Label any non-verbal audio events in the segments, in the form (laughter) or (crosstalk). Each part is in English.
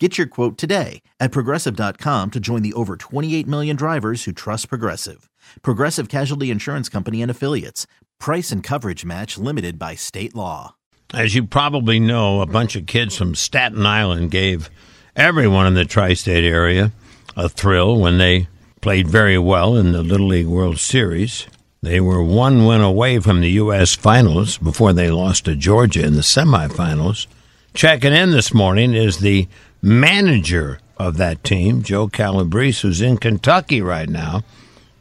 Get your quote today at progressive.com to join the over 28 million drivers who trust Progressive. Progressive Casualty Insurance Company and Affiliates. Price and coverage match limited by state law. As you probably know, a bunch of kids from Staten Island gave everyone in the tri state area a thrill when they played very well in the Little League World Series. They were one win away from the U.S. finals before they lost to Georgia in the semifinals. Checking in this morning is the manager of that team, Joe Calabrese, who's in Kentucky right now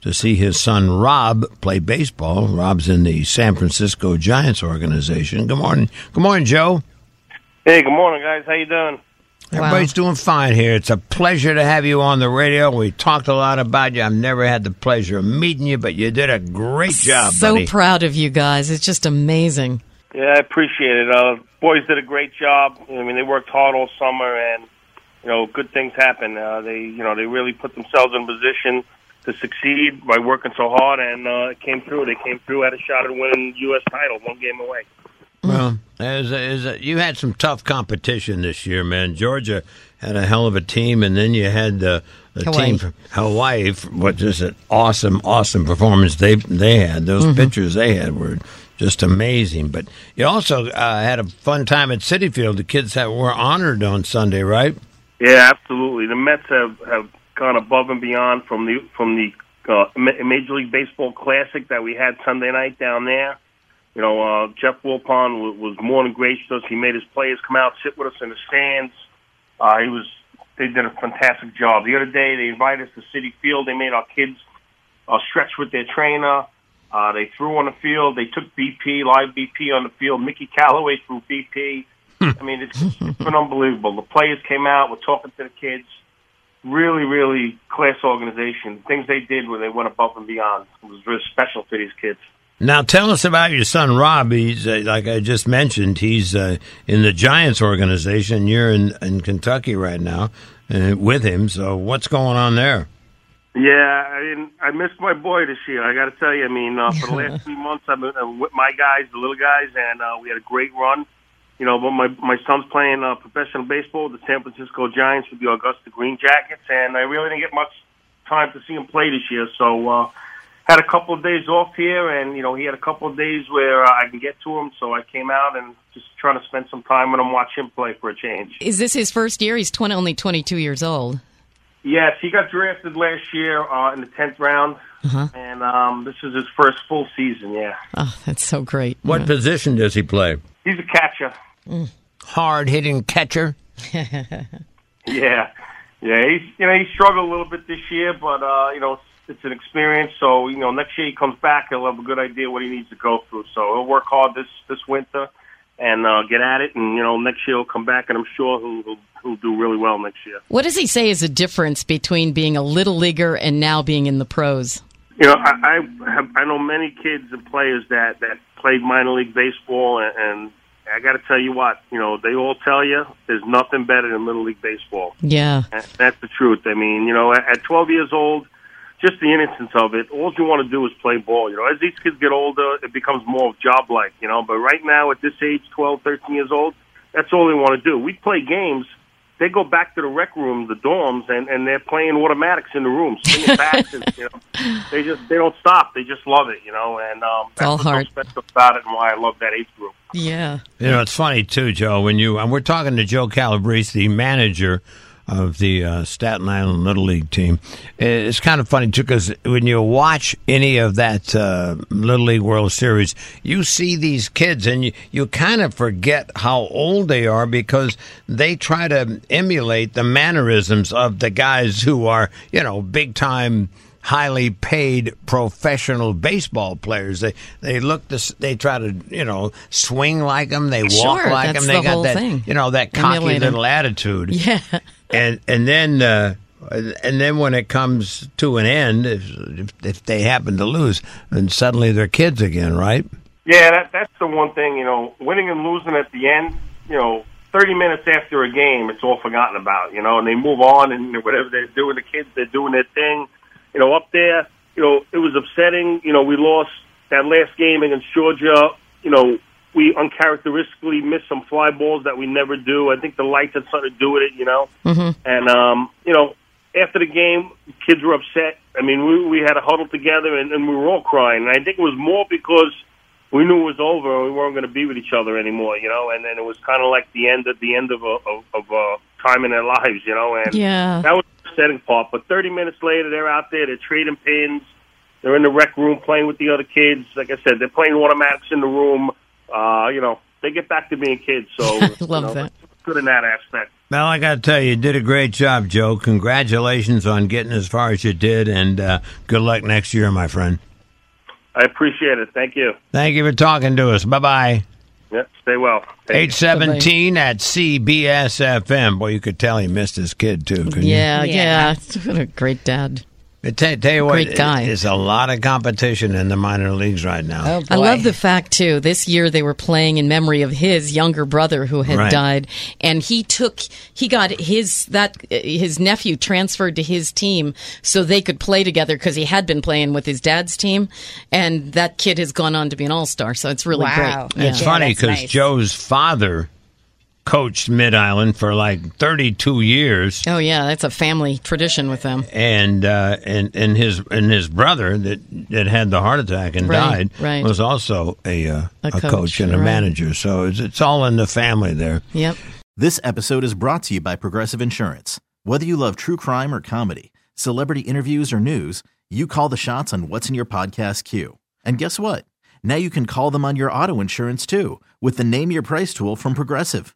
to see his son Rob play baseball. Rob's in the San Francisco Giants organization. Good morning. Good morning, Joe. Hey, good morning, guys. How you doing? Everybody's doing fine here. It's a pleasure to have you on the radio. We talked a lot about you. I've never had the pleasure of meeting you, but you did a great job. So buddy. proud of you guys. It's just amazing. Yeah, I appreciate it. Uh, boys did a great job. I mean, they worked hard all summer, and you know, good things happen. Uh, they, you know, they really put themselves in position to succeed by working so hard, and uh, it came through. They came through, had a shot at winning U.S. title, one game away. Well, as a, as a, you had some tough competition this year, man. Georgia had a hell of a team, and then you had the, the Hawaii. team from Hawaii, which is an awesome, awesome performance they they had. Those Mm-hmm. pictures they had were just amazing. But you also uh, had a fun time at Citi Field. The kids that were honored on Sunday, right? Yeah, absolutely. The Mets have have gone above and beyond from the from the uh, Major League Baseball Classic that we had Sunday night down there. You know, uh, Jeff Wilpon was, was more than gracious. He made his players come out, sit with us in the stands. Uh, he was. They did a fantastic job. The other day, they invited us to Citi Field. They made our kids uh, stretch with their trainer. Uh, they threw on the field. They took BP, live BP on the field. Mickey Callaway threw BP. I mean, it's, it's been unbelievable. The players came out, were talking to the kids. Really, really class organization. Things they did where they went above and beyond. It was really special for these kids. Now, tell us about your son Rob. He's uh, like I just mentioned. He's uh, in the Giants organization. You're in, in Kentucky right now uh, with him. So, what's going on there? Yeah, I didn't. I missed my boy this year. I got to tell you. I mean, uh, for the (laughs) last three months, I've been uh, with my guys, the little guys, and uh, we had a great run. You know, but my my son's playing uh, professional baseball with the San Francisco Giants with the Augusta Green Jackets, and I really didn't get much time to see him play this year. So, uh, had a couple of days off here, and you know, he had a couple of days where uh, I can get to him. So I came out and just trying to spend some time with him, watch him play for a change. Is this his first year? He's 20, only 22 years old. Yes, he got drafted last year uh, in the tenth round, and um, this is his first full season. Yeah, Oh, that's so great. What position does he play? He's a catcher. Hard hitting catcher. (laughs) Yeah, yeah. He's you know he struggled a little bit this year, but uh, you know it's, it's an experience. So you know next year he comes back, he'll have a good idea what he needs to go through. So he'll work hard this this winter and uh, get at it, and you know next year he'll come back, and I'm sure he'll he'll, he'll do really well next year. What does he say is the difference between being a little leaguer and now being in the pros? You know, I I, have, I know many kids and players that that played minor league baseball, and, and I got to tell you what, you know, they all tell you there's nothing better than little league baseball. Yeah. And That's the truth. I mean, you know, at at 12 years old, just the innocence of it, all you want to do is play ball. You know, as these kids get older, it becomes more job like. You know, but right now at this age, 12, 13 years old, that's all they want to do. We play games. They go back to the rec room, the dorms, and, and they're playing automatics in the rooms, swinging bats, and you know, (laughs) they just they don't stop. They just love it, you know, and um, that's all what's so special about it, and why I love that age group. Yeah. You know, it's funny too, Joe. When you and we're talking to Joe Calabrese, the manager of the uh, Staten Island Little League team. It's kind of funny too because when you watch any of that uh, Little League World Series, you see these kids and you, you kind of forget how old they are because they try to emulate the mannerisms of the guys who are, you know, big time highly paid professional baseball players. They they look this. They try to you know swing like them. They walk Sure, like them. They the got that thing. you know that cocky Emulate 'em. little attitude. (laughs) Yeah. And and then uh, and then when it comes to an end, if, if, if they happen to lose, then suddenly they're kids again, right? Yeah, that that's the one thing. You know, winning and losing at the end. You know, thirty minutes after a game, it's all forgotten about. You know, and they move on and whatever they're doing, the kids they're doing their thing. You know, up there, you know, it was upsetting. You know, we lost that last game against Georgia. You know, we uncharacteristically missed some fly balls that we never do. I think the lights had something to do with it. You know, Mm-hmm. and um, you know, after the game, kids were upset. I mean, we we had a huddle together and, and we were all crying. And I think it was more because we knew it was over and we weren't going to be with each other anymore. You know, and then it was kind of like the end at the end of a of, of a time in their lives. You know, and Yeah. that was the setting part. But 30 minutes later, they're out there, they're trading pins. They're in the rec room playing with the other kids. Like I said, they're playing automatics in the room. Uh, you know, they get back to being kids. So (laughs) you Love know, that. that's Good in that aspect. Well, I got to tell you, you did a great job, Joe. Congratulations on getting as far as you did, and uh, good luck next year, my friend. I appreciate it. Thank you. Thank you for talking to us. Bye bye. Yep. Stay well. Take Eight seventeen at CBS FM. Boy, you could tell he missed his kid too. couldn't you? Yeah, Yeah. yeah. (laughs) What a great dad. But tell, tell you what, Great guy. it- there's a lot of competition in the minor leagues right now. Oh, boy. I love the fact too. This year they were playing in memory of his younger brother who had Right. died, and he took he got his that his nephew transferred to his team so they could play together because he had been playing with his dad's team, and that kid has gone on to be an all star. So it's really Wow. great. It's Yeah, funny that's because nice. Joe's father coached Mid Island for like 32 years. Oh yeah, that's a family tradition with them. and uh, and and his and his brother that that had the heart attack and Right, died right. was also a uh, A a, coach, coach, and a right. manager. So it's, it's all in the family there. Yep. This episode is brought to you by Progressive Insurance. Whether you love true crime or comedy, celebrity interviews or news, you call the shots on what's in your podcast queue. And guess what? Now you can call them on your auto insurance too with the Name Your Price tool from Progressive.